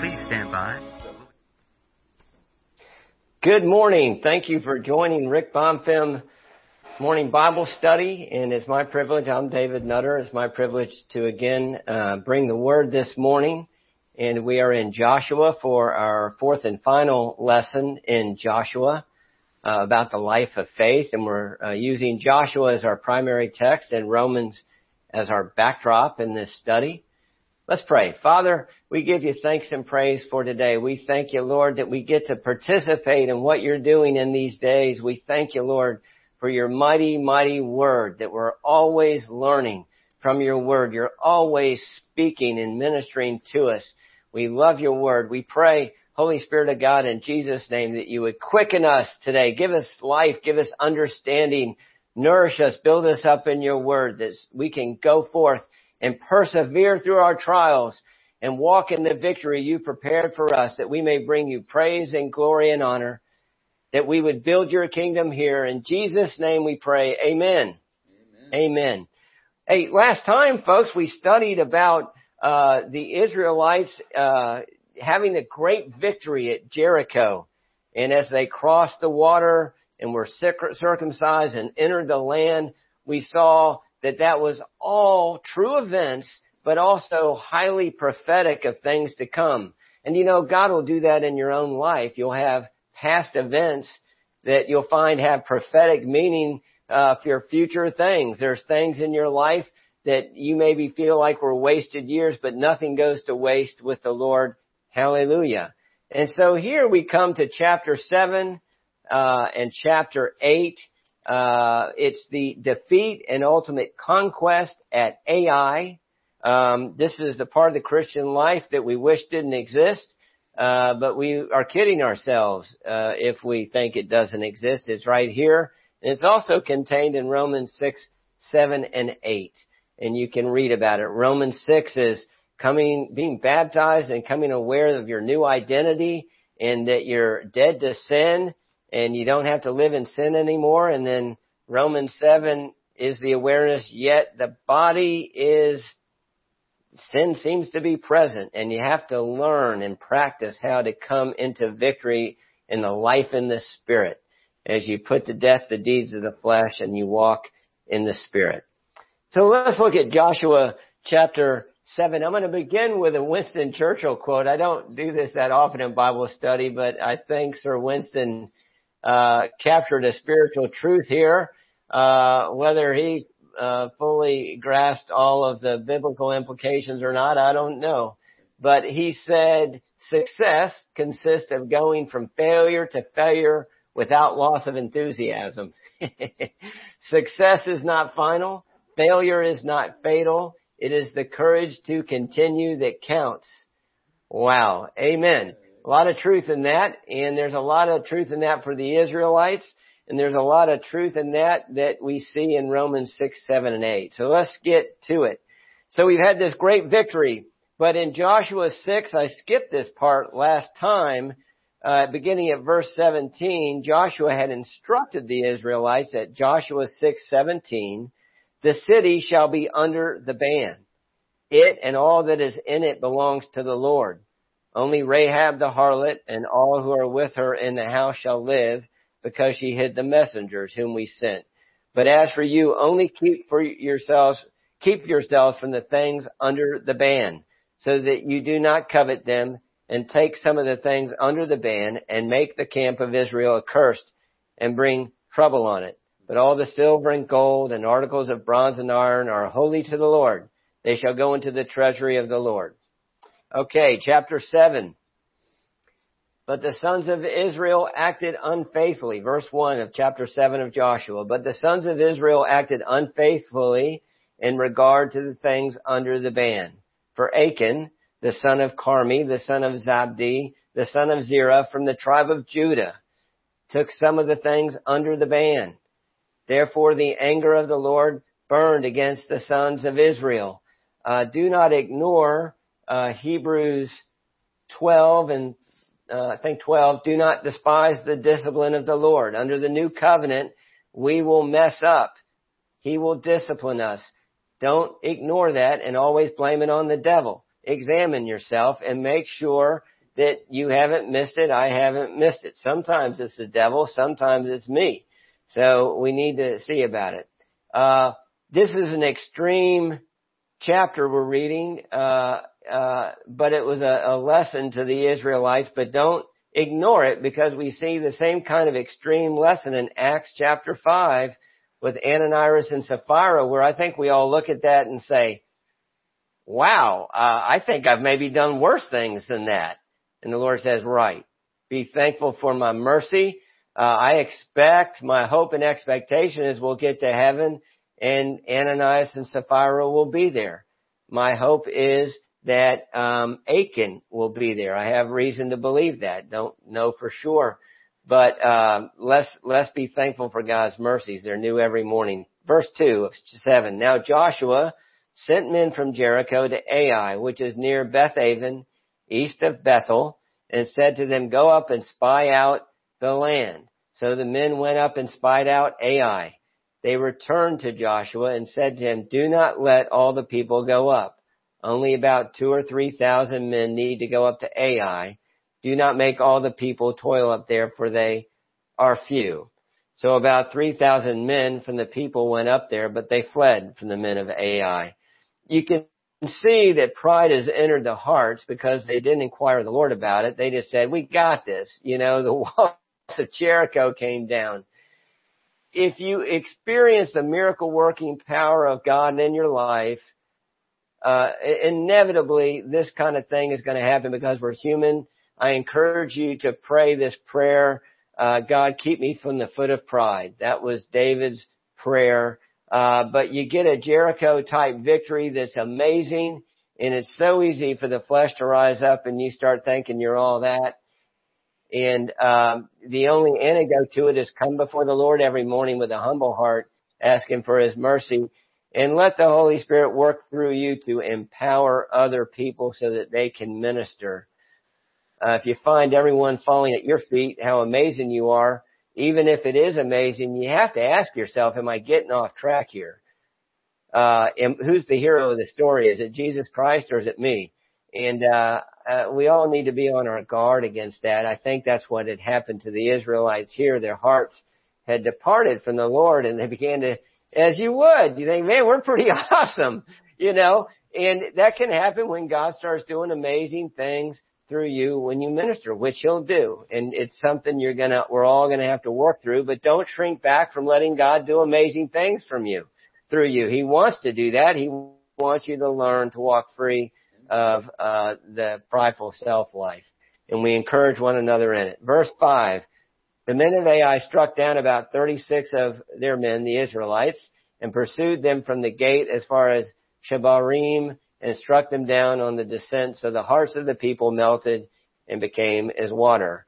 Please stand by. Good morning. Thank you for joining Rick Bonfim Morning Bible Study. And it's my privilege, I'm David Nutter, it's my privilege to again uh, bring the word this morning. And we are in Joshua for our fourth and final lesson in Joshua uh, about the life of faith. And we're uh, using Joshua as our primary text and Romans as our backdrop in this study. Let's pray. Father, we give you thanks and praise for today. We thank you, Lord, that we get to participate in what you're doing in these days. We thank you, Lord, for your mighty, mighty word that we're always learning from your word. You're always speaking and ministering to us. We love your word. We pray, Holy Spirit of God, in Jesus' name, that you would quicken us today. Give us life. Give us understanding. Nourish us. Build us up in your word that we can go forth and persevere through our trials and walk in the victory you prepared for us that we may bring you praise and glory and honor, that we would build your kingdom here. In Jesus' name we pray. Amen. Amen. Amen. Hey, last time, folks, we studied about uh, the Israelites uh, having a great victory at Jericho. And as they crossed the water and were circumcised and entered the land, we saw that that was all true events, but also highly prophetic of things to come. And you know, God will do that in your own life. You'll have past events that you'll find have prophetic meaning uh, for future things. There's things in your life that you maybe feel like were wasted years, but nothing goes to waste with the Lord. Hallelujah. And so here we come to chapter 7 uh, and chapter 8 uh, it's the defeat and ultimate conquest at Ai. Um, this is the part of the Christian life that we wish didn't exist, uh, but we are kidding ourselves uh, if we think it doesn't exist. It's right here, and it's also contained in Romans six, seven, and eight, and you can read about it. Romans six is coming, being baptized, and coming aware of your new identity, and that you're dead to sin and you don't have to live in sin anymore. And then Romans 7 is the awareness, yet the body is, sin seems to be present and you have to learn and practice how to come into victory in the life in the spirit as you put to death the deeds of the flesh and you walk in the spirit. So let's look at Joshua chapter 7. I'm going to begin with a Winston Churchill quote. I don't do this that often in Bible study, but I think Sir Winston uh, captured a spiritual truth here. Uh, whether he uh, fully grasped all of the biblical implications or not, I don't know. But he said success consists of going from failure to failure without loss of enthusiasm. success is not final. Failure is not fatal. It is the courage to continue that counts. Wow. Amen. A lot of truth in that, and there's a lot of truth in that for the Israelites, and there's a lot of truth in that that we see in Romans 6, 7, and 8. So let's get to it. So we've had this great victory, but in Joshua 6, I skipped this part last time, uh, beginning at verse 17, Joshua had instructed the Israelites at Joshua 6, 17, the city shall be under the ban. It and all that is in it belongs to the Lord. Only Rahab the harlot and all who are with her in the house shall live, because she hid the messengers whom we sent. But as for you, only keep for yourselves, keep yourselves from the things under the ban, so that you do not covet them, and take some of the things under the ban, and make the camp of Israel accursed, and bring trouble on it. But all the silver and gold and articles of bronze and iron are holy to the Lord. They shall go into the treasury of the Lord. Okay, chapter 7. But the sons of Israel acted unfaithfully. Verse 1 of chapter 7 of Joshua. But the sons of Israel acted unfaithfully in regard to the things under the ban. For Achan, the son of Carmi, the son of Zabdi, the son of Zerah from the tribe of Judah, took some of the things under the ban. Therefore the anger of the Lord burned against the sons of Israel. Uh, do not ignore uh, Hebrews 12 and uh, I think 12, do not despise the discipline of the Lord. Under the new covenant, we will mess up. He will discipline us. Don't ignore that and always blame it on the devil. examine yourself and make sure that you haven't missed it. I haven't missed it. Sometimes it's the devil. Sometimes it's me. So we need to see about it. Uh, this is an extreme chapter we're reading, uh, uh, but it was a, a lesson to the Israelites, but don't ignore it because we see the same kind of extreme lesson in Acts chapter 5 with Ananias and Sapphira where I think we all look at that and say, wow, uh, I think I've maybe done worse things than that. And the Lord says, right. Be thankful for my mercy. Uh, I expect, my hope and expectation is we'll get to heaven and Ananias and Sapphira will be there. My hope is that um, Achan will be there. I have reason to believe that. Don't know for sure, but uh, let's let's be thankful for God's mercies. They're new every morning. Verse two, seven. Now Joshua sent men from Jericho to Ai, which is near Bethaven, east of Bethel, and said to them, "Go up and spy out the land." So the men went up and spied out Ai. They returned to Joshua and said to him, "Do not let all the people go up." Only about two or three thousand men need to go up to Ai. Do not make all the people toil up there, for they are few. So about 3,000 men from the people went up there, but they fled from the men of Ai. You can see that pride has entered the hearts because they didn't inquire the Lord about it. They just said, we got this. You know, the walls of Jericho came down. If you experience the miracle working power of God in your life, uh, inevitably this kind of thing is going to happen because we're human. I encourage you to pray this prayer. Uh, God, keep me from the foot of pride. That was David's prayer. Uh, but you get a Jericho type victory that's amazing and it's so easy for the flesh to rise up and you start thinking you're all that. And, um, the only antidote to it is come before the Lord every morning with a humble heart, asking for His mercy and let the Holy Spirit work through you to empower other people so that they can minister. Uh, if you find everyone falling at your feet, how amazing you are, even if it is amazing, you have to ask yourself, am I getting off track here? Uh, who's the hero of the story? Is it Jesus Christ or is it me? And, uh, uh, we all need to be on our guard against that. I think that's what had happened to the Israelites here. Their hearts had departed from the Lord and they began to as you would. You think, man, we're pretty awesome, you know, and that can happen when God starts doing amazing things through you when you minister, which he'll do. And it's something you're gonna, we're all gonna have to work through, but don't shrink back from letting God do amazing things from you, through you. He wants to do that. He wants you to learn to walk free of, uh, the prideful self life. And we encourage one another in it. Verse 5. The men of Ai struck down about 36 of their men, the Israelites, and pursued them from the gate as far as Shebarim and struck them down on the descent. So the hearts of the people melted and became as water.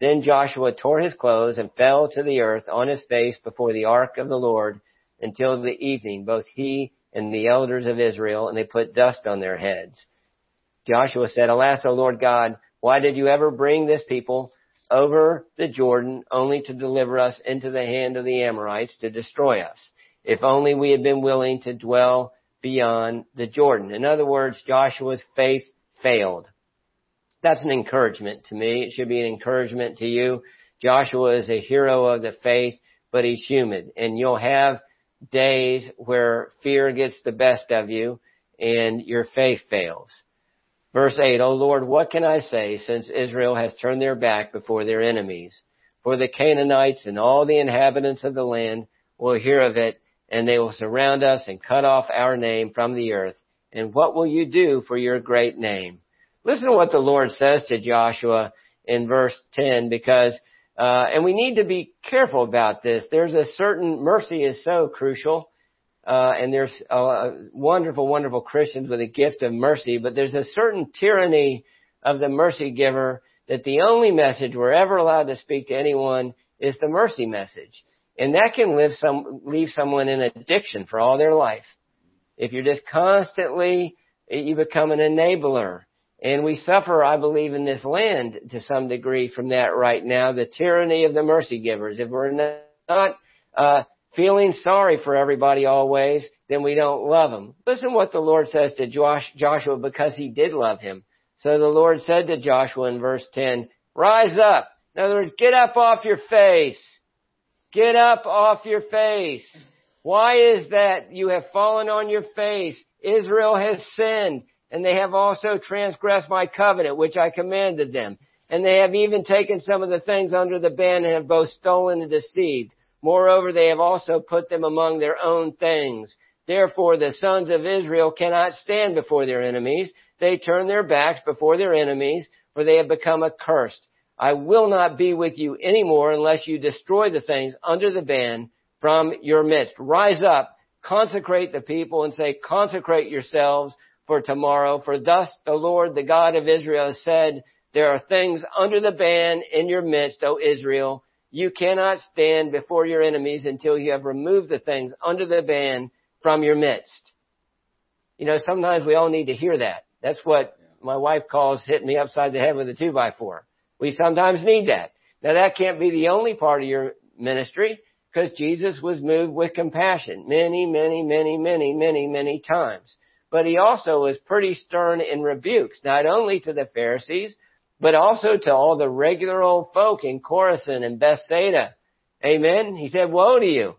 Then Joshua tore his clothes and fell to the earth on his face before the ark of the Lord until the evening, both he and the elders of Israel, and they put dust on their heads. Joshua said, Alas, O Lord God, why did you ever bring this people over the Jordan only to deliver us into the hand of the Amorites to destroy us. If only we had been willing to dwell beyond the Jordan. In other words, Joshua's faith failed. That's an encouragement to me. It should be an encouragement to you. Joshua is a hero of the faith, but he's human. And you'll have days where fear gets the best of you and your faith fails. Verse 8, O Lord, what can I say since Israel has turned their back before their enemies? For the Canaanites and all the inhabitants of the land will hear of it, and they will surround us and cut off our name from the earth. And what will you do for your great name? Listen to what the Lord says to Joshua in verse 10 because, uh, and we need to be careful about this. There's a certain mercy is so crucial uh, and there's uh, wonderful, wonderful Christians with a gift of mercy, but there's a certain tyranny of the mercy giver that the only message we're ever allowed to speak to anyone is the mercy message. And that can leave, some, leave someone in addiction for all their life. If you're just constantly, you become an enabler. And we suffer, I believe, in this land to some degree from that right now, the tyranny of the mercy givers. If we're not, uh, feeling sorry for everybody always, then we don't love them. Listen what the Lord says to Joshua because he did love him. So the Lord said to Joshua in verse 10, rise up. In other words, get up off your face. Get up off your face. Why is that you have fallen on your face? Israel has sinned and they have also transgressed my covenant, which I commanded them. And they have even taken some of the things under the ban and have both stolen and deceived. Moreover, they have also put them among their own things. Therefore, the sons of Israel cannot stand before their enemies. They turn their backs before their enemies, for they have become accursed. I will not be with you anymore unless you destroy the things under the ban from your midst. Rise up, consecrate the people and say, consecrate yourselves for tomorrow. For thus the Lord, the God of Israel has said, there are things under the ban in your midst, O Israel. You cannot stand before your enemies until you have removed the things under the ban from your midst. You know, sometimes we all need to hear that. That's what my wife calls hitting me upside the head with a two by four. We sometimes need that. Now that can't be the only part of your ministry because Jesus was moved with compassion many, many, many, many, many, many times. But he also was pretty stern in rebukes, not only to the Pharisees, but also to all the regular old folk in Chorazin and Bethsaida. Amen. He said, woe to you.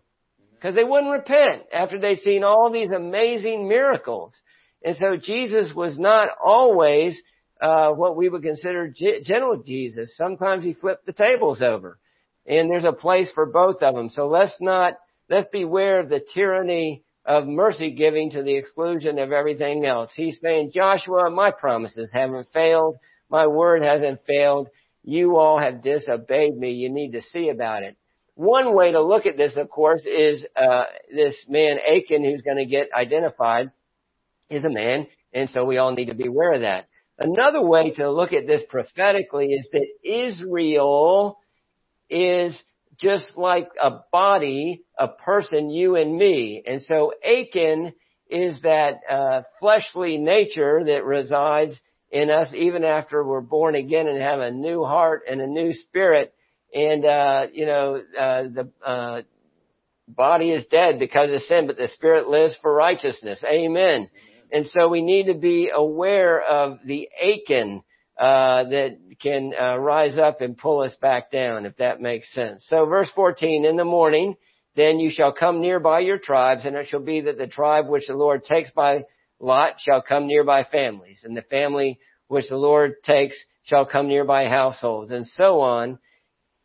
Because they wouldn't repent after they'd seen all these amazing miracles. And so Jesus was not always uh, what we would consider gentle Jesus. Sometimes he flipped the tables over. And there's a place for both of them. So let's not, let's beware of the tyranny of mercy giving to the exclusion of everything else. He's saying, Joshua, my promises haven't failed. My word hasn't failed. You all have disobeyed me. You need to see about it. One way to look at this, of course, is uh, this man Achan, who's going to get identified, is a man, and so we all need to be aware of that. Another way to look at this prophetically is that Israel is just like a body, a person, you and me. And so Achan is that uh, fleshly nature that resides in us even after we're born again and have a new heart and a new spirit. And, uh, you know, uh, the, uh, body is dead because of sin, but the spirit lives for righteousness. Amen. And so we need to be aware of the Achan, uh, that can, uh, rise up and pull us back down, if that makes sense. So verse 14, in the morning, then you shall come near by your tribes, and it shall be that the tribe which the Lord takes by lot shall come near by families, and the family which the Lord takes shall come near by households, and so on.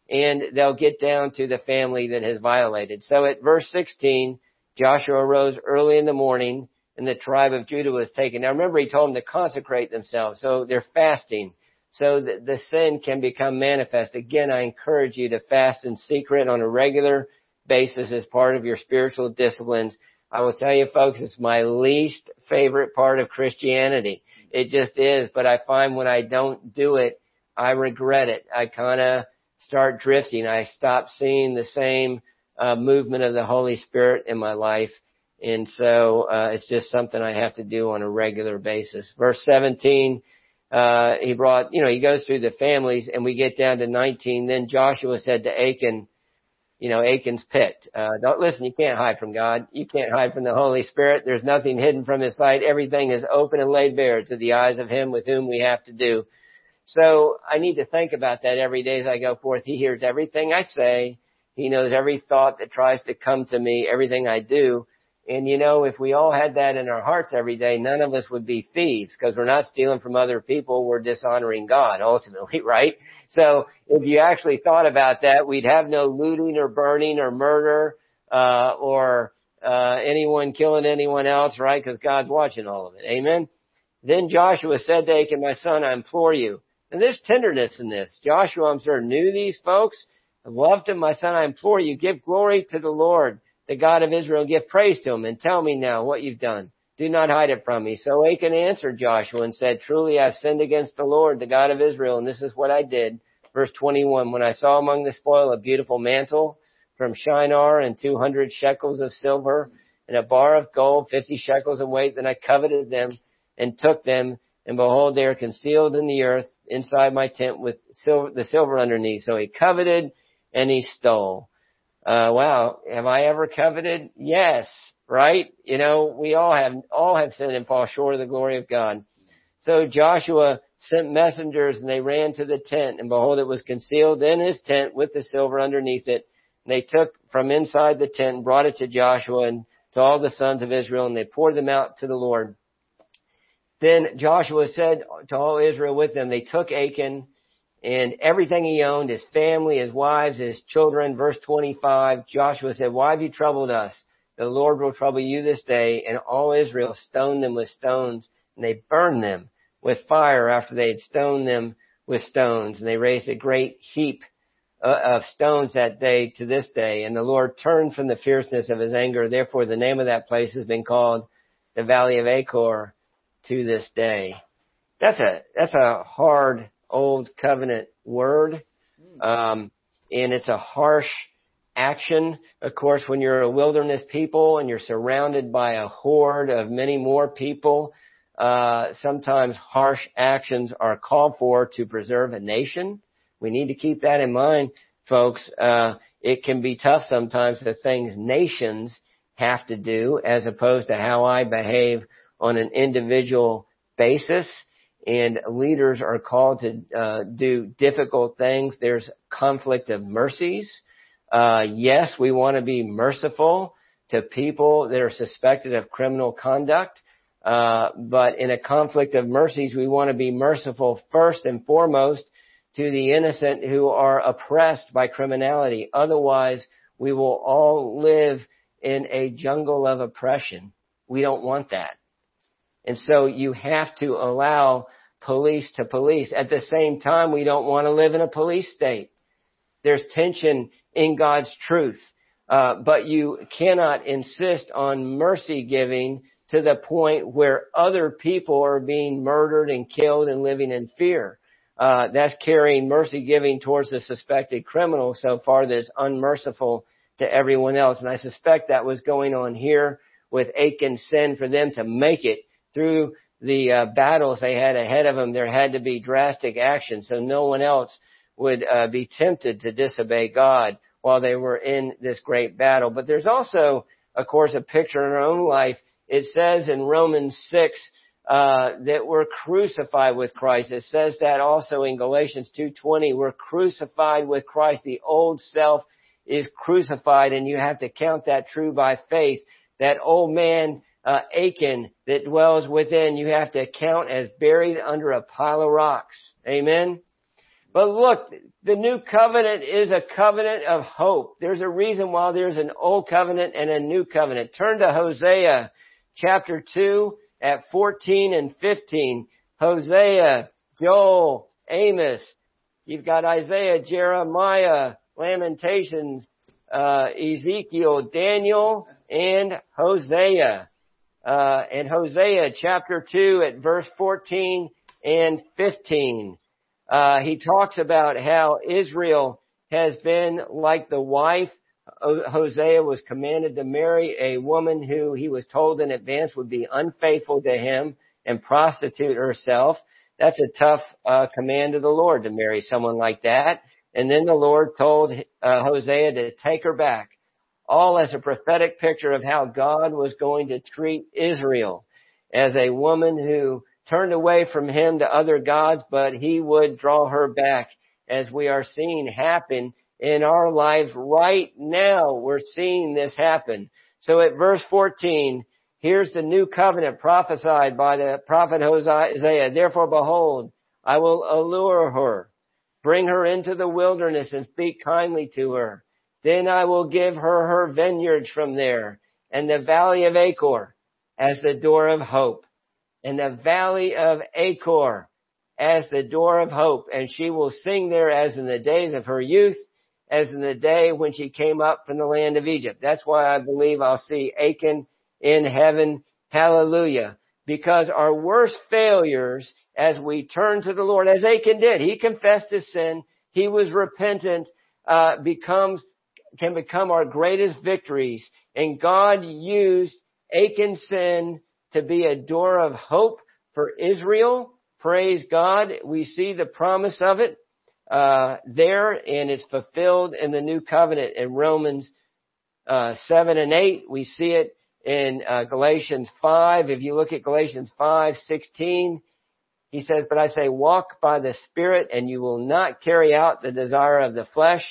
And they'll get down to the family that has violated. So at verse 16, Joshua arose early in the morning, and the tribe of Judah was taken. Now remember, he told them to consecrate themselves, so they're fasting, so that the sin can become manifest. Again, I encourage you to fast in secret on a regular basis as part of your spiritual disciplines I will tell you folks, it's my least favorite part of Christianity. It just is, but I find when I don't do it, I regret it. I kinda start drifting. I stop seeing the same uh, movement of the Holy Spirit in my life. And so, uh, it's just something I have to do on a regular basis. Verse 17, uh, he brought, you know, he goes through the families and we get down to 19. Then Joshua said to Achan, you know, Achan's pit. Uh, don't listen, you can't hide from God. You can't hide from the Holy Spirit. There's nothing hidden from His sight. Everything is open and laid bare to the eyes of Him with whom we have to do. So I need to think about that every day as I go forth. He hears everything I say. He knows every thought that tries to come to me, everything I do. And you know, if we all had that in our hearts every day, none of us would be thieves because we're not stealing from other people. We're dishonoring God ultimately, right? So if you actually thought about that, we'd have no looting or burning or murder, uh, or, uh, anyone killing anyone else, right? Because God's watching all of it. Amen. Then Joshua said to Achan, my son, I implore you. And there's tenderness in this. Joshua, I'm sure, knew these folks, loved him. My son, I implore you, give glory to the Lord the God of Israel, give praise to him and tell me now what you've done. Do not hide it from me. So Achan answered Joshua and said, Truly I've sinned against the Lord, the God of Israel, and this is what I did. Verse 21, when I saw among the spoil a beautiful mantle from Shinar and 200 shekels of silver and a bar of gold, 50 shekels in weight, then I coveted them and took them, and behold, they are concealed in the earth inside my tent with silver, the silver underneath. So he coveted and he stole. Uh, wow, have I ever coveted? Yes, right? You know, we all have, all have sinned and fall short of the glory of God. So Joshua sent messengers and they ran to the tent and behold, it was concealed in his tent with the silver underneath it. And they took from inside the tent and brought it to Joshua and to all the sons of Israel and they poured them out to the Lord. Then Joshua said to all Israel with them, they took Achan and everything he owned, his family, his wives, his children. Verse 25, Joshua said, why have you troubled us? The Lord will trouble you this day. And all Israel stoned them with stones and they burned them with fire after they had stoned them with stones. And they raised a great heap uh, of stones that day to this day. And the Lord turned from the fierceness of his anger. Therefore the name of that place has been called the Valley of Achor to this day. That's a, that's a hard old covenant word. Um, and it's a harsh action. Of course, when you're a wilderness people and you're surrounded by a horde of many more people, uh, sometimes harsh actions are called for to preserve a nation. We need to keep that in mind, folks. Uh, it can be tough sometimes the things nations have to do as opposed to how I behave on an individual basis and leaders are called to uh, do difficult things. There's conflict of mercies. Uh, yes, we want to be merciful to people that are suspected of criminal conduct, uh, but in a conflict of mercies, we want to be merciful first and foremost to the innocent who are oppressed by criminality. Otherwise, we will all live in a jungle of oppression. We don't want that. And so you have to allow police to police. At the same time, we don't want to live in a police state. There's tension in God's truth. Uh, but you cannot insist on mercy giving to the point where other people are being murdered and killed and living in fear. Uh, that's carrying mercy giving towards the suspected criminal so far that is unmerciful to everyone else. And I suspect that was going on here with Achan's sin for them to make it through the uh, battles they had ahead of them, there had to be drastic action so no one else would uh, be tempted to disobey God while they were in this great battle. But there's also, of course, a picture in our own life. It says in Romans 6 uh, that we're crucified with Christ. It says that also in Galatians 2:20. We're crucified with Christ. The old self is crucified, and you have to count that true by faith. That old man uh, Achan that dwells within, you have to count as buried under a pile of rocks. Amen? But look, the new covenant is a covenant of hope. There's a reason why there's an old covenant and a new covenant. Turn to Hosea chapter 2 at 14 and 15. Hosea, Joel, Amos. You've got Isaiah, Jeremiah, Lamentations, uh, Ezekiel, Daniel, and Hosea uh, in Hosea chapter 2 at verse 14 and 15. Uh, he talks about how Israel has been like the wife. Hosea was commanded to marry a woman who he was told in advance would be unfaithful to him and prostitute herself. That's a tough uh, command of the Lord to marry someone like that. And then the Lord told uh, Hosea to take her back all as a prophetic picture of how God was going to treat Israel as a woman who turned away from him to other gods, but he would draw her back as we are seeing happen in our lives right now. We're seeing this happen. So at verse 14, here's the new covenant prophesied by the prophet Hosea. Therefore behold, I will allure her, bring her into the wilderness and speak kindly to her. Then I will give her her vineyards from there and the valley of Achor as the door of hope and the valley of Achor as the door of hope. And she will sing there as in the days of her youth, as in the day when she came up from the land of Egypt. That's why I believe I'll see Achan in heaven. Hallelujah. Because our worst failures as we turn to the Lord, as Achan did, he confessed his sin, he was repentant, uh, becomes can become our greatest victories. And God used Achan's sin to be a door of hope for Israel. Praise God. We see the promise of it. uh, there, and it's fulfilled in the new covenant in Romans uh, 7 and 8. We see it in uh, Galatians 5. If you look at Galatians 5, 16, he says, But I say, walk by the Spirit, and you will not carry out the desire of the flesh.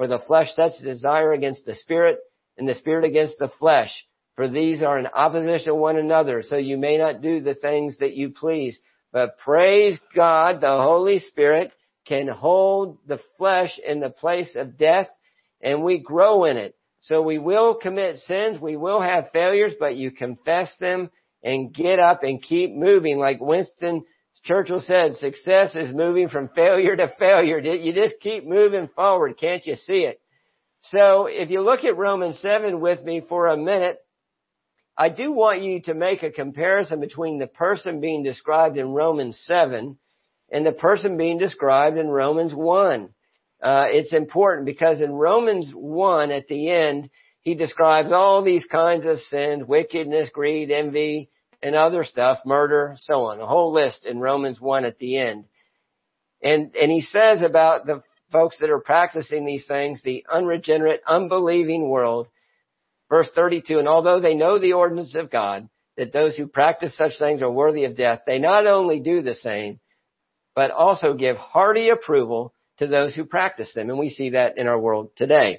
For the flesh sets desire against the Spirit, and the Spirit against the flesh. For these are in opposition to one another, so you may not do the things that you please. But praise God, the Holy Spirit can hold the flesh in the place of death and we grow in it. So we will commit sins, we will have failures, but you confess them and get up and keep moving. Like Winston Churchill said, success is moving from failure to failure. You just keep moving forward. Can't you see it? So if you look at Romans 7 with me for a minute, I do want you to make a comparison between the person being described in Romans 7 and the person being described in Romans 1. Uh, it's important because in Romans 1 at the end, he describes all these kinds of sins, wickedness, greed, envy, and other stuff, murder, so on, a whole list in Romans 1 at the end. And, and he says about the folks that are practicing these things, the unregenerate, unbelieving world, Verse 32, and although they know the ordinance of God, that those who practice such things are worthy of death, they not only do the same, but also give hearty approval to those who practice them. And we see that in our world today.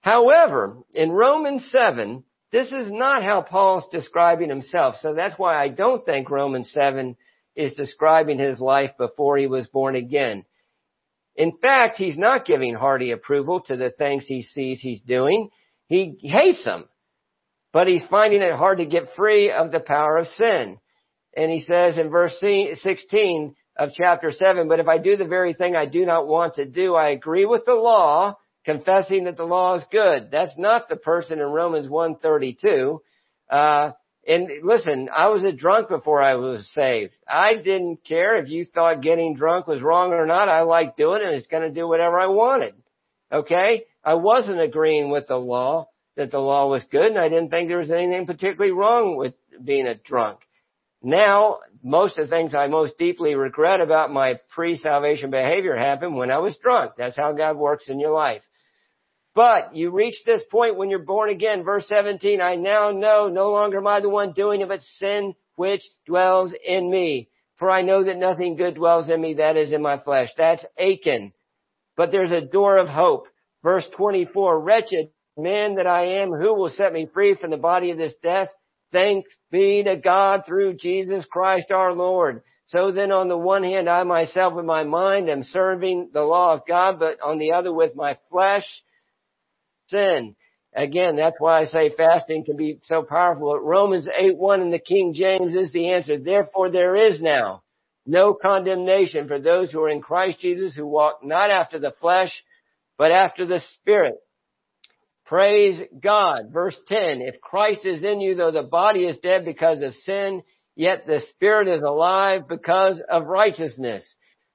However, in Romans 7, this is not how Paul's describing himself. So that's why I don't think Romans 7 is describing his life before he was born again. In fact, he's not giving hearty approval to the things he sees he's doing. He hates them, but he's finding it hard to get free of the power of sin. And he says in verse 16 of chapter 7, but if I do the very thing I do not want to do, I agree with the law, confessing that the law is good. That's not the person in Romans 132. Uh, and listen, I was a drunk before I was saved. I didn't care if you thought getting drunk was wrong or not. I liked doing it and it's going to do whatever I wanted. Okay? I wasn't agreeing with the law that the law was good and I didn't think there was anything particularly wrong with being a drunk. Now, most of the things I most deeply regret about my pre-salvation behavior happened when I was drunk. That's how God works in your life. But you reach this point when you're born again. Verse 17, I now know no longer am I the one doing it, but sin which dwells in me. For I know that nothing good dwells in me, that is in my flesh. That's Achan. But there's a door of hope. Verse 24, wretched man that I am, who will set me free from the body of this death? Thanks be to God through Jesus Christ our Lord. So then on the one hand, I myself with my mind am serving the law of God, but on the other with my flesh, sin. Again, that's why I say fasting can be so powerful. Romans 8, 1 in the King James is the answer. Therefore there is now no condemnation for those who are in Christ Jesus who walk not after the flesh, but after the Spirit. Praise God. Verse 10, if Christ is in you, though the body is dead because of sin, yet the Spirit is alive because of righteousness.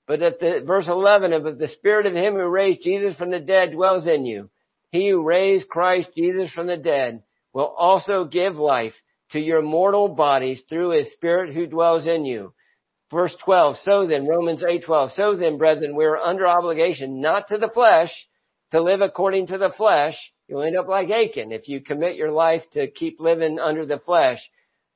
But if the, verse 11, if the Spirit of Him who raised Jesus from the dead dwells in you, He who raised Christ Jesus from the dead will also give life to your mortal bodies through His Spirit who dwells in you. Verse 12, so then, Romans 8:12, so then, brethren, we are under obligation not to the flesh, to live according to the flesh, you'll end up like Achan if you commit your life to keep living under the flesh.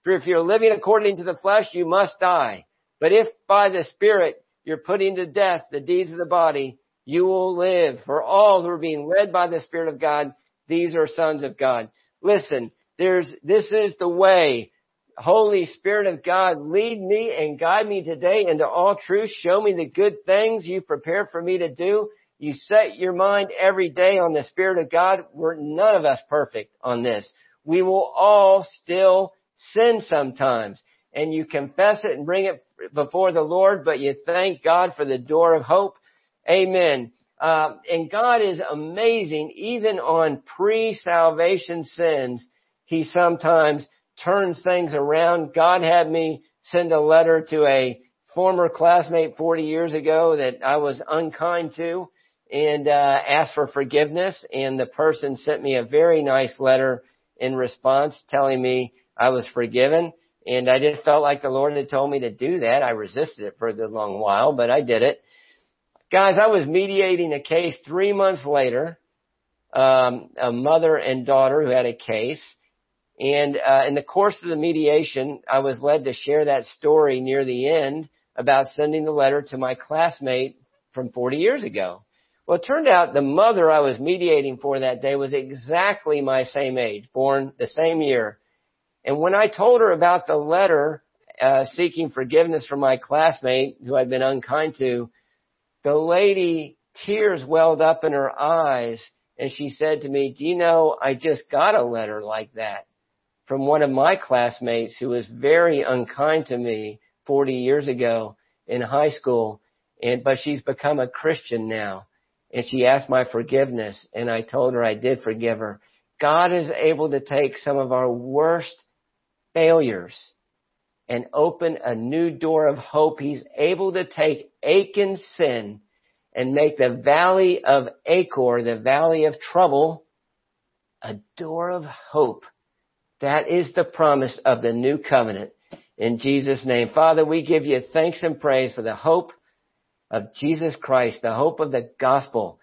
For if you're living according to the flesh, you must die. But if by the Spirit you're putting to death the deeds of the body, you will live. For all who are being led by the Spirit of God, these are sons of God. Listen, there's, this is the way. Holy Spirit of God, lead me and guide me today into all truth. Show me the good things you prepare for me to do you set your mind every day on the Spirit of God. We're none of us perfect on this. We will all still sin sometimes. And you confess it and bring it before the Lord, but you thank God for the door of hope. Amen. Uh, and God is amazing, even on pre-salvation sins. He sometimes turns things around. God had me send a letter to a former classmate 40 years ago that I was unkind to and uh, asked for forgiveness. And the person sent me a very nice letter in response telling me I was forgiven. And I just felt like the Lord had told me to do that. I resisted it for a good long while, but I did it. Guys, I was mediating a case three months later, um, a mother and daughter who had a case. And uh, in the course of the mediation, I was led to share that story near the end about sending the letter to my classmate from 40 years ago. Well, it turned out the mother I was mediating for that day was exactly my same age, born the same year. And when I told her about the letter uh, seeking forgiveness from my classmate who I'd been unkind to, the lady, tears welled up in her eyes and she said to me, do you know, I just got a letter like that from one of my classmates who was very unkind to me 40 years ago in high school. And, but she's become a Christian now and she asked my forgiveness and I told her I did forgive her. God is able to take some of our worst failures and open a new door of hope. He's able to take Achan's sin and make the valley of Achor, the valley of trouble, a door of hope. That is the promise of the new covenant. In Jesus' name. Father, we give you thanks and praise for the hope of Jesus Christ, the hope of the gospel,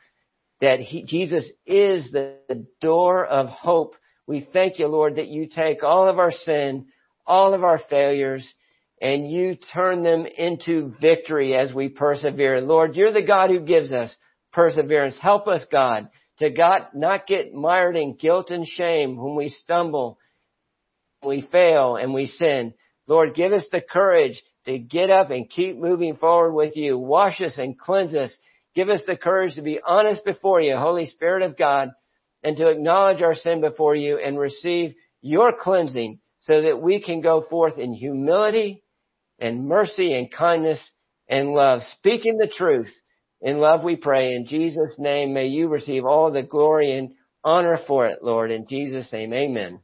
that he, Jesus is the, the door of hope. We thank you, Lord, that you take all of our sin, all of our failures, and you turn them into victory as we persevere. Lord, you're the God who gives us perseverance. Help us, God, to God not get mired in guilt and shame when we stumble, we fail, and we sin. Lord, give us the courage to get up and keep moving forward with you. Wash us and cleanse us. Give us the courage to be honest before you, Holy Spirit of God, and to acknowledge our sin before you and receive your cleansing so that we can go forth in humility and mercy and kindness and love, speaking the truth. In love we pray. In Jesus' name, may you receive all the glory and honor for it, Lord. In Jesus' name, amen.